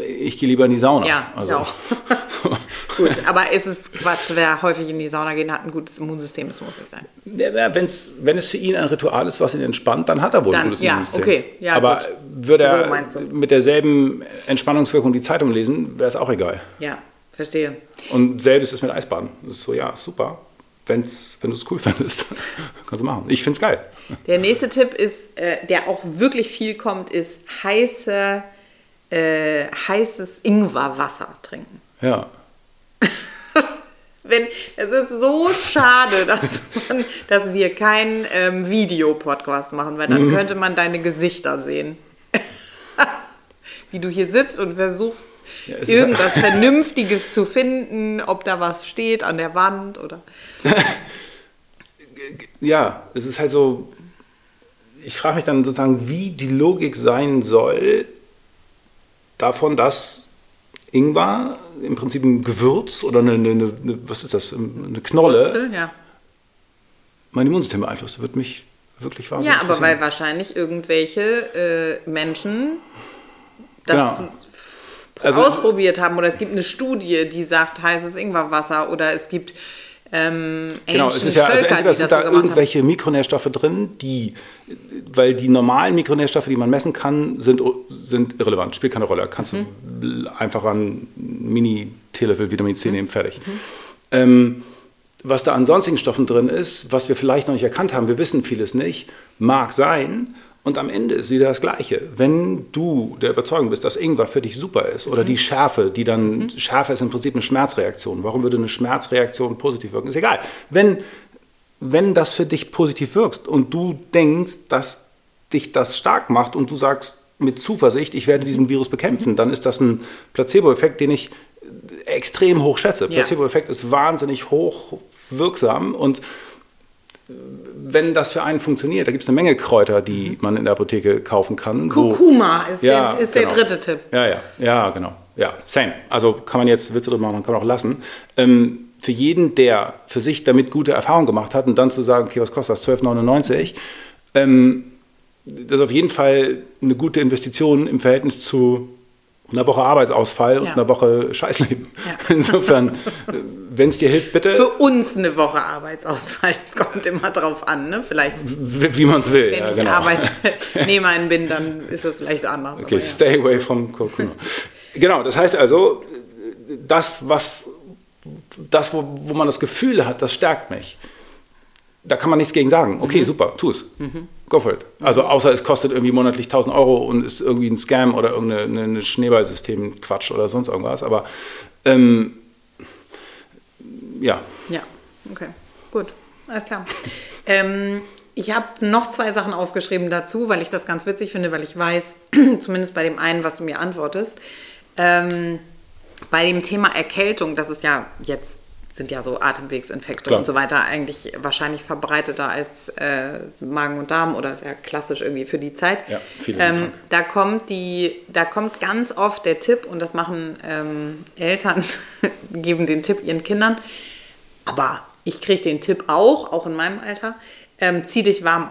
Ich gehe lieber in die Sauna. Ja, also. auch. Gut, aber ist es Quatsch, wer häufig in die Sauna geht, hat ein gutes Immunsystem, das muss nicht sein. Ja, wenn's, wenn es für ihn ein Ritual ist, was ihn entspannt, dann hat er wohl dann, ein gutes ja, Immunsystem. Okay, ja, aber gut. würde er so mit derselben Entspannungswirkung die Zeitung lesen, wäre es auch egal. Ja, verstehe. Und selbes ist mit Eisbaden. Das ist so, ja, super. Wenn's, wenn du es cool findest, kannst du machen. Ich finde es geil. Der nächste Tipp ist, äh, der auch wirklich viel kommt, ist heiße, äh, heißes Ingwerwasser trinken. Ja. Wenn, es ist so schade, dass, man, dass wir keinen ähm, Videopodcast machen, weil dann mhm. könnte man deine Gesichter sehen. Wie du hier sitzt und versuchst, ja, irgendwas Vernünftiges zu finden, ob da was steht an der Wand oder. ja, es ist halt so. Ich frage mich dann sozusagen, wie die Logik sein soll, davon, dass Ingwer, im Prinzip ein Gewürz oder eine, eine, eine was ist das, eine Knolle, Wurzel, ja. mein Immunsystem beeinflusst. Wird mich wirklich wahnsinnig Ja, aber weil wahrscheinlich irgendwelche äh, Menschen das genau. also, ausprobiert haben oder es gibt eine Studie, die sagt heißes Ingwerwasser oder es gibt ähm, genau, es ist ja, also entweder sind da so irgendwelche haben. Mikronährstoffe drin, die, weil die normalen Mikronährstoffe, die man messen kann, sind, sind irrelevant, spielt keine Rolle. Kannst mhm. du einfach an Mini-Teelöffel Vitamin C mhm. nehmen, fertig. Mhm. Ähm, was da an sonstigen Stoffen drin ist, was wir vielleicht noch nicht erkannt haben, wir wissen vieles nicht, mag sein, Und am Ende ist wieder das Gleiche. Wenn du der Überzeugung bist, dass Ingwer für dich super ist oder die Schärfe, die dann, Schärfe ist im Prinzip eine Schmerzreaktion. Warum würde eine Schmerzreaktion positiv wirken? Ist egal. Wenn, wenn das für dich positiv wirkst und du denkst, dass dich das stark macht und du sagst mit Zuversicht, ich werde diesen Virus bekämpfen, dann ist das ein Placebo-Effekt, den ich extrem hoch schätze. Placebo-Effekt ist wahnsinnig hoch wirksam und wenn das für einen funktioniert, da gibt es eine Menge Kräuter, die man in der Apotheke kaufen kann. Kurkuma ist, Ja, der, ist genau. der dritte Tipp. Ja, ja, ja, genau. Ja, same. Also kann man jetzt Witze drüber machen, kann man auch lassen. Ähm, für jeden, der für sich damit gute Erfahrungen gemacht hat und dann zu sagen, okay, was kostet das? 12,99. Ähm, das ist auf jeden Fall eine gute Investition im Verhältnis zu einer Woche Arbeitsausfall und Ja. einer Woche Scheißleben. Ja. Insofern, wenn es dir hilft, bitte, Für uns eine Woche Arbeitsausfall. Es kommt immer drauf an, ne? Vielleicht, wie, wie man es will. wenn ja, ich genau. Arbeitnehmerin bin, dann ist es vielleicht anders. Okay, stay away from Kokuna. genau, das heißt also, das, was, das wo, wo man das Gefühl hat, das stärkt mich. Da kann man nichts gegen sagen. Okay, Mhm. super, tu es. Go for it. Also außer es kostet irgendwie monatlich 1000 Euro und ist irgendwie ein Scam oder irgendein Schneeballsystem-Quatsch oder sonst irgendwas. Aber ähm, ja, Ja, okay, gut, alles klar. ähm, ich habe noch zwei Sachen aufgeschrieben dazu, weil ich das ganz witzig finde, weil ich weiß, zumindest bei dem einen, was du mir antwortest, ähm, bei dem Thema Erkältung, das ist ja jetzt sind ja so Atemwegsinfekte Klar. und so weiter eigentlich wahrscheinlich verbreiteter als äh, Magen und Darm oder sehr klassisch irgendwie für die Zeit. Ja, sind ähm, da kommt die, da kommt ganz oft der Tipp und das machen ähm, Eltern, geben den Tipp ihren Kindern. Aber ich kriege den Tipp auch, auch in meinem Alter. Ähm, zieh dich warm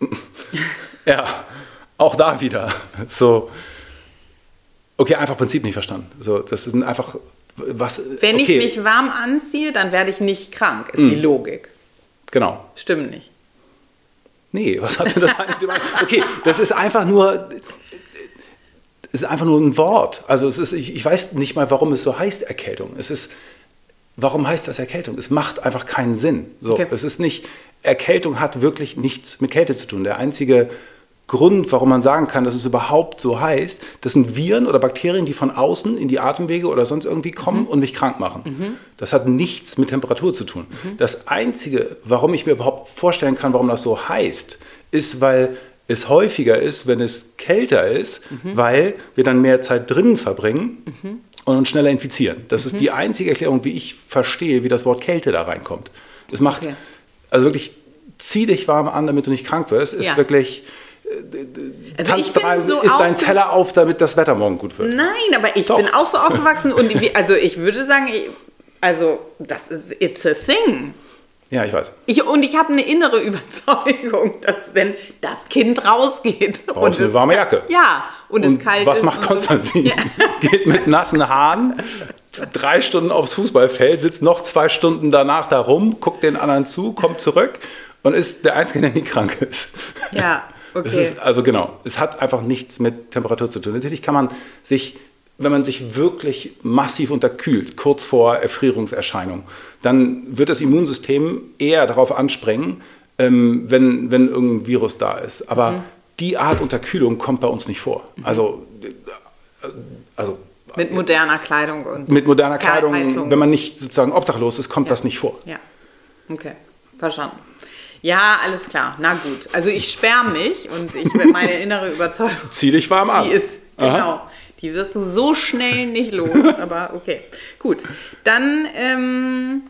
an. Ja, auch da wieder. So, okay, einfach Prinzip nicht verstanden. So, das ist einfach was. Wenn okay, ich mich warm anziehe, dann werde ich nicht krank, ist die Logik. Genau. Stimmt nicht. Nee, was hat denn das eigentlich gemacht? Okay, das ist einfach nur. Es ist einfach nur ein Wort. Also es ist, ich, ich weiß nicht mal, warum es so heißt Erkältung. Es ist, warum heißt das Erkältung? Es macht einfach keinen Sinn. So, Okay. es ist nicht, Erkältung hat wirklich nichts mit Kälte zu tun. Der einzige Grund, warum man sagen kann, dass es überhaupt so heißt, das sind Viren oder Bakterien, die von außen in die Atemwege oder sonst irgendwie kommen und mich krank machen. Das hat nichts mit Temperatur zu tun. Das Einzige, warum ich mir überhaupt vorstellen kann, warum das so heißt, ist, weil es häufiger ist, wenn es kälter ist, weil wir dann mehr Zeit drinnen verbringen und uns schneller infizieren. Das ist die einzige Erklärung, wie ich verstehe, wie das Wort Kälte da reinkommt. Es macht, Okay. also wirklich, zieh dich warm an, damit du nicht krank wirst, ist Ja. wirklich, Also ich bin so ist dein Teller auf, damit das Wetter morgen gut wird. Nein, aber ich Doch. bin auch so aufgewachsen und also ich würde sagen, also das ist it's a thing. Ja, ich weiß. Ich, und ich habe eine innere Überzeugung, dass wenn das Kind rausgeht und Brauchst eine es- warme Jacke. Ja, und, Und es kalt was ist. macht und so. Konstantin? Ja. Geht mit nassen Haaren drei Stunden aufs Fußballfeld, sitzt noch zwei Stunden danach da rum, guckt den anderen zu, kommt zurück und ist der Einzige, der nie krank ist. Ja, okay. ist, also genau, es hat einfach nichts mit Temperatur zu tun. Natürlich kann man sich, wenn man sich wirklich massiv unterkühlt, kurz vor Erfrierungserscheinung, dann wird das Immunsystem eher darauf anspringen, ähm, wenn, wenn irgendein Virus da ist. Aber Mhm. die Art Unterkühlung kommt bei uns nicht vor. Also, äh, also Mit moderner Kleidung und mit moderner Kleidung, Heizung. wenn man nicht sozusagen obdachlos ist, kommt das nicht vor. Ja, okay, verstanden. Ja, alles klar. Na gut. Also ich sperre mich und ich meine innere Überzeugung, Zieh dich warm an. die ist, Aha. genau, die wirst du so schnell nicht los. Aber okay, gut. Dann ähm,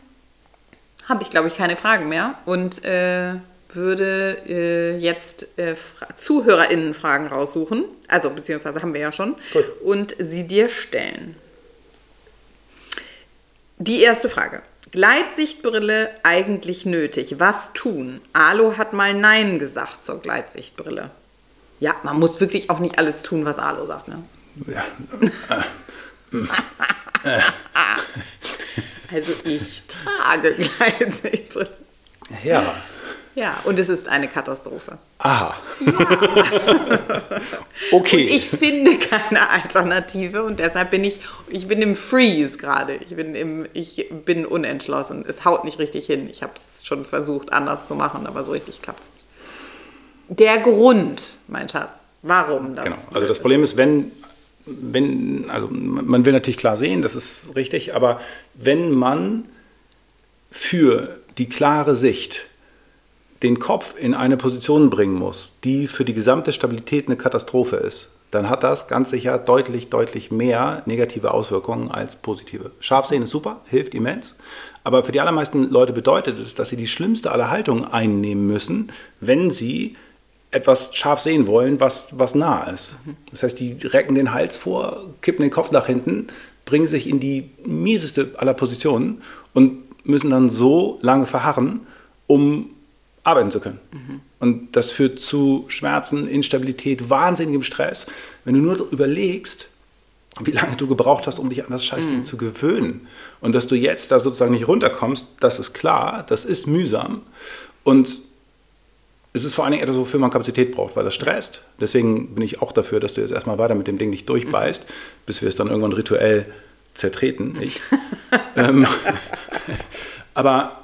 habe ich, glaube ich, keine Fragen mehr und äh, würde äh, jetzt äh, Fra ZuhörerInnen-Fragen raussuchen. Also, beziehungsweise haben wir ja schon. Gut. Und sie dir stellen. Die erste Frage. Gleitsichtbrille eigentlich nötig? Was tun? Alo hat mal Nein gesagt zur Gleitsichtbrille. Ja, man muss wirklich auch nicht alles tun, was Alo sagt. Ne? Ja. Also ich trage Gleitsichtbrille. ja. Ja, und es ist eine Katastrophe. Aha. okay. Und ich finde keine Alternative und deshalb bin ich, ich bin im Freeze gerade. Ich bin, im, ich bin unentschlossen. Es haut nicht richtig hin. Ich habe es schon versucht, anders zu machen, aber so richtig klappt es nicht. der Grund, mein Schatz, warum das. Genau. Also das Problem ist, wenn, wenn, also man will natürlich klar sehen, das ist richtig, aber wenn man für die klare Sicht den Kopf in eine Position bringen muss, die für die gesamte Stabilität eine Katastrophe ist, dann hat das ganz sicher deutlich, deutlich mehr negative Auswirkungen als positive. Scharfsehen ist super, hilft immens, aber für die allermeisten Leute bedeutet es, dass sie die schlimmste aller Haltungen einnehmen müssen, wenn sie etwas scharf sehen wollen, was, was nah ist. Das heißt, die recken den Hals vor, kippen den Kopf nach hinten, bringen sich in die mieseste aller Positionen und müssen dann so lange verharren, um arbeiten zu können. Mhm. Und das führt zu Schmerzen, Instabilität, wahnsinnigem Stress. Wenn du nur überlegst, wie lange du gebraucht hast, um dich an das Scheißding mhm. zu gewöhnen. Und dass du jetzt da sozusagen nicht runterkommst, das ist klar, das ist mühsam. Und es ist vor allen Dingen etwas, wofür man Kapazität braucht, weil das stresst. Deswegen bin ich auch dafür, dass du jetzt erstmal weiter mit dem Ding nicht durchbeißt, mhm. bis wir es dann irgendwann rituell zertreten. Ich. ähm, aber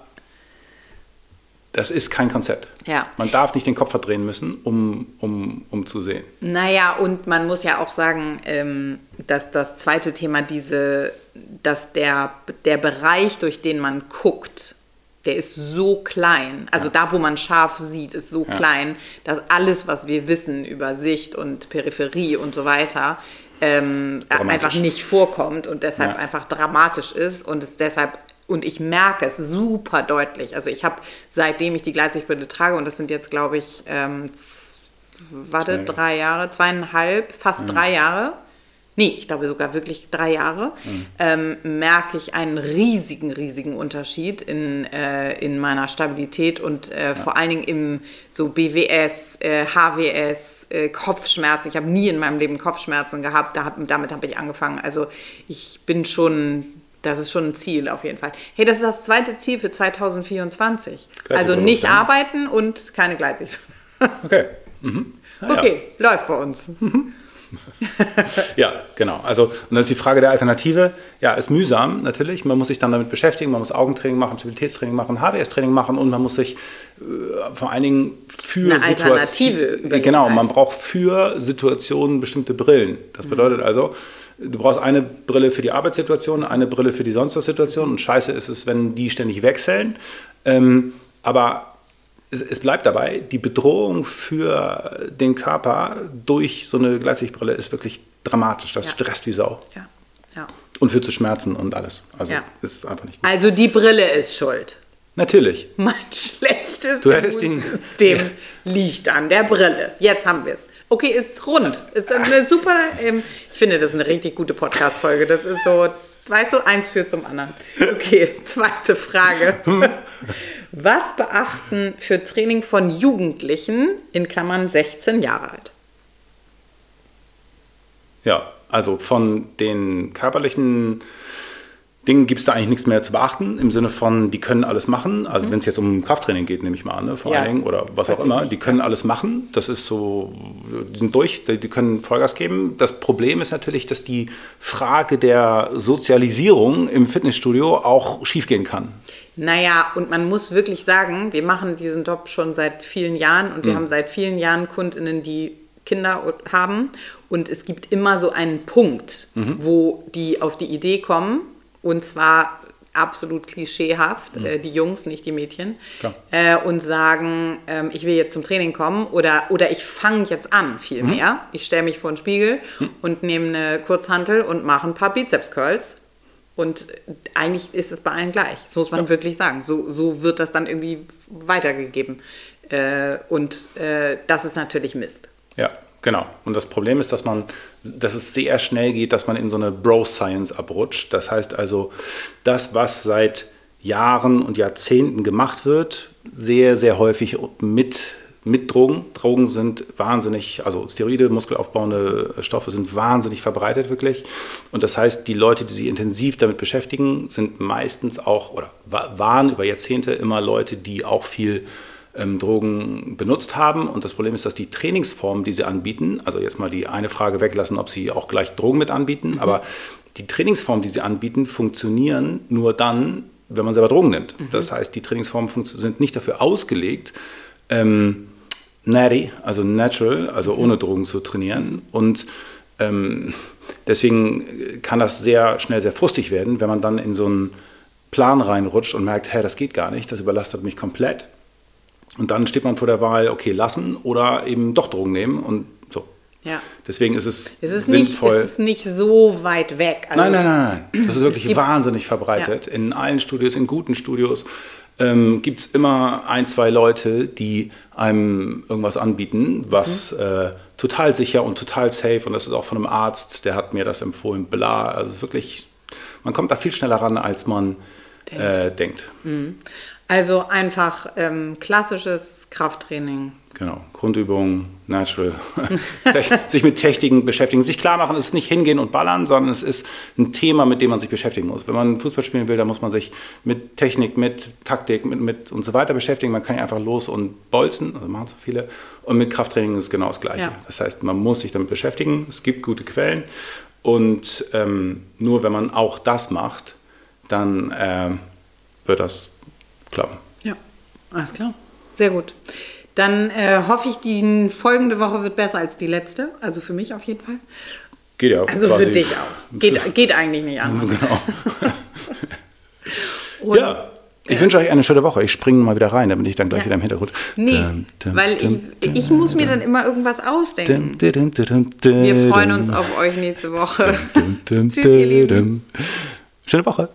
das ist kein Konzept. Ja. Man darf nicht den Kopf verdrehen müssen, um, um, um zu sehen. Naja, und man muss ja auch sagen, ähm, dass das zweite Thema diese, dass der, der Bereich, durch den man guckt, der ist so klein. Also ja. da, wo man scharf sieht, ist so ja. klein, dass alles, was wir wissen über Sicht und Peripherie und so weiter, ähm, einfach nicht vorkommt und deshalb ja. einfach dramatisch ist und es deshalb und ich merke es super deutlich. Also ich habe, seitdem ich die Gleitsichtbrille trage, und das sind jetzt, glaube ich, ähm, warte, drei Jahre, zweieinhalb, fast mhm. drei Jahre, nee, ich glaube sogar wirklich drei Jahre, mhm. ähm, merke ich einen riesigen, riesigen Unterschied in, äh, in meiner Stabilität und äh, ja. vor allen Dingen im so BWS, äh, HWS, äh, Kopfschmerzen. Ich habe nie in meinem Leben Kopfschmerzen gehabt, da hab, damit habe ich angefangen. Also ich bin schon das ist schon ein Ziel auf jeden Fall. Hey, das ist das zweite Ziel für 2024. Also nicht sein. arbeiten und keine Gleitsicht. Okay. Mhm. Ah, okay, ja. läuft bei uns. Mhm. ja, genau. Also, und dann ist die Frage der Alternative. Ja, ist mühsam natürlich. Man muss sich dann damit beschäftigen. Man muss Augentraining machen, Stabilitätstraining machen, HWS-Training machen und man muss sich äh, vor allen Dingen für Eine Alternative Genau, man braucht für Situationen bestimmte Brillen. Das mhm. bedeutet also, du brauchst eine Brille für die Arbeitssituation, eine Brille für die sonst was Situation und scheiße ist es, wenn die ständig wechseln. Ähm, aber es, es, bleibt dabei, die Bedrohung für den Körper durch so eine Gleitsichtbrille ist wirklich dramatisch. Das ja. stresst wie Sau. Ja. Ja. Und führt zu Schmerzen und alles. Also ist einfach nicht gut. Also die Brille ist schuld. Natürlich. Mein schlechtes System ja. liegt an der Brille. Jetzt haben wir es. Okay, ist rund. Ist eine super. Ähm, ich finde, das ist eine richtig gute Podcast-Folge. Das ist so, weißt du, eins führt zum anderen. Okay, zweite Frage. Was beachten für Training von Jugendlichen in Klammern 16 Jahre alt? Ja, also von den körperlichen Dingen gibt es da eigentlich nichts mehr zu beachten, im Sinne von, die können alles machen. Also mhm. wenn es jetzt um Krafttraining geht, nehme ich mal an, ne, vor ja. allen Dingen, oder was auch immer, die können alles machen. Das ist so, die sind durch, die, die können Vollgas geben. Das Problem ist natürlich, dass die Frage der Sozialisierung im Fitnessstudio auch schiefgehen kann. Naja, und man muss wirklich sagen, wir machen diesen Job schon seit vielen Jahren und wir mhm. haben seit vielen Jahren KundInnen, die Kinder haben. Und es gibt immer so einen Punkt, mhm. wo die auf die Idee kommen, und zwar absolut klischeehaft, mhm. äh, die Jungs, nicht die Mädchen, äh, und sagen, ähm, ich will jetzt zum Training kommen oder, oder ich fange jetzt an vielmehr. Mhm. Ich stelle mich vor den Spiegel mhm. und nehme eine Kurzhantel und mache ein paar Bizeps-Curls. Und eigentlich ist es bei allen gleich. Das muss man ja. wirklich sagen. So, so wird das dann irgendwie weitergegeben. Äh, und äh, das ist natürlich Mist. Ja, Genau. Und das Problem ist, dass man, dass es sehr schnell geht, dass man in so eine Bro-Science abrutscht. Das heißt also, das, was seit Jahren und Jahrzehnten gemacht wird, sehr, sehr häufig mit, mit Drogen. Drogen sind wahnsinnig, also Steroide, muskelaufbauende Stoffe sind wahnsinnig verbreitet wirklich. Und das heißt, die Leute, die sich intensiv damit beschäftigen, sind meistens auch oder waren über Jahrzehnte immer Leute, die auch viel ähm, Drogen benutzt haben. Und das Problem ist, dass die Trainingsformen, die sie anbieten, also jetzt mal die eine Frage weglassen, ob sie auch gleich Drogen mit anbieten, mhm. aber die Trainingsformen, die sie anbieten, funktionieren nur dann, wenn man selber Drogen nimmt. Mhm. Das heißt, die Trainingsformen sind nicht dafür ausgelegt, ähm, natty, also natural, also ohne Drogen zu trainieren. Und ähm, deswegen kann das sehr schnell sehr frustig werden, wenn man dann in so einen Plan reinrutscht und merkt, hey, das geht gar nicht, das überlastet mich komplett. Und dann steht man vor der Wahl, okay, lassen oder eben doch Drogen nehmen und so. Ja. Deswegen ist es, Es ist, sinnvoll. nicht, es ist nicht so weit weg. Also Nein, nein, nein, nein. Das ist wirklich wahnsinnig verbreitet. In allen Studios, in guten Studios ähm, gibt es immer ein, zwei Leute, die einem irgendwas anbieten, was Mhm. äh, total sicher und total safe und das ist auch von einem Arzt, der hat mir das empfohlen, bla. Also es ist wirklich, man kommt da viel schneller ran, als man denkt. Äh, denkt. Also einfach ähm, klassisches Krafttraining. Genau, Grundübungen, natural, sich mit Techniken beschäftigen, sich klar machen, es ist nicht hingehen und ballern, sondern es ist ein Thema, mit dem man sich beschäftigen muss. Wenn man Fußball spielen will, dann muss man sich mit Technik, mit Taktik, mit, mit und so weiter beschäftigen. Man kann ja einfach los und bolzen, also machen so viele. Und mit Krafttraining ist es genau das Gleiche. Ja. Das heißt, man muss sich damit beschäftigen, es gibt gute Quellen und ähm, nur wenn man auch das macht, dann ähm, wird das klappen. Ja, alles klar. Sehr gut. Dann äh, hoffe ich, die folgende Woche wird besser als die letzte. Also für mich auf jeden Fall. Geht ja Also quasi- für dich auch. Geht, geht eigentlich nicht anders. Genau. Und- ja. Ich wünsche euch eine schöne Woche. Ich springe mal wieder rein, damit ich dann gleich Ja. wieder im Hintergrund. Nee, Dum, dum, weil dum, ich, ich muss mir dann immer irgendwas ausdenken. dum, dum, dum, dum, Wir freuen uns auf euch nächste Woche. dum, dum, Tschüss, ihr Lieben. Schöne Woche.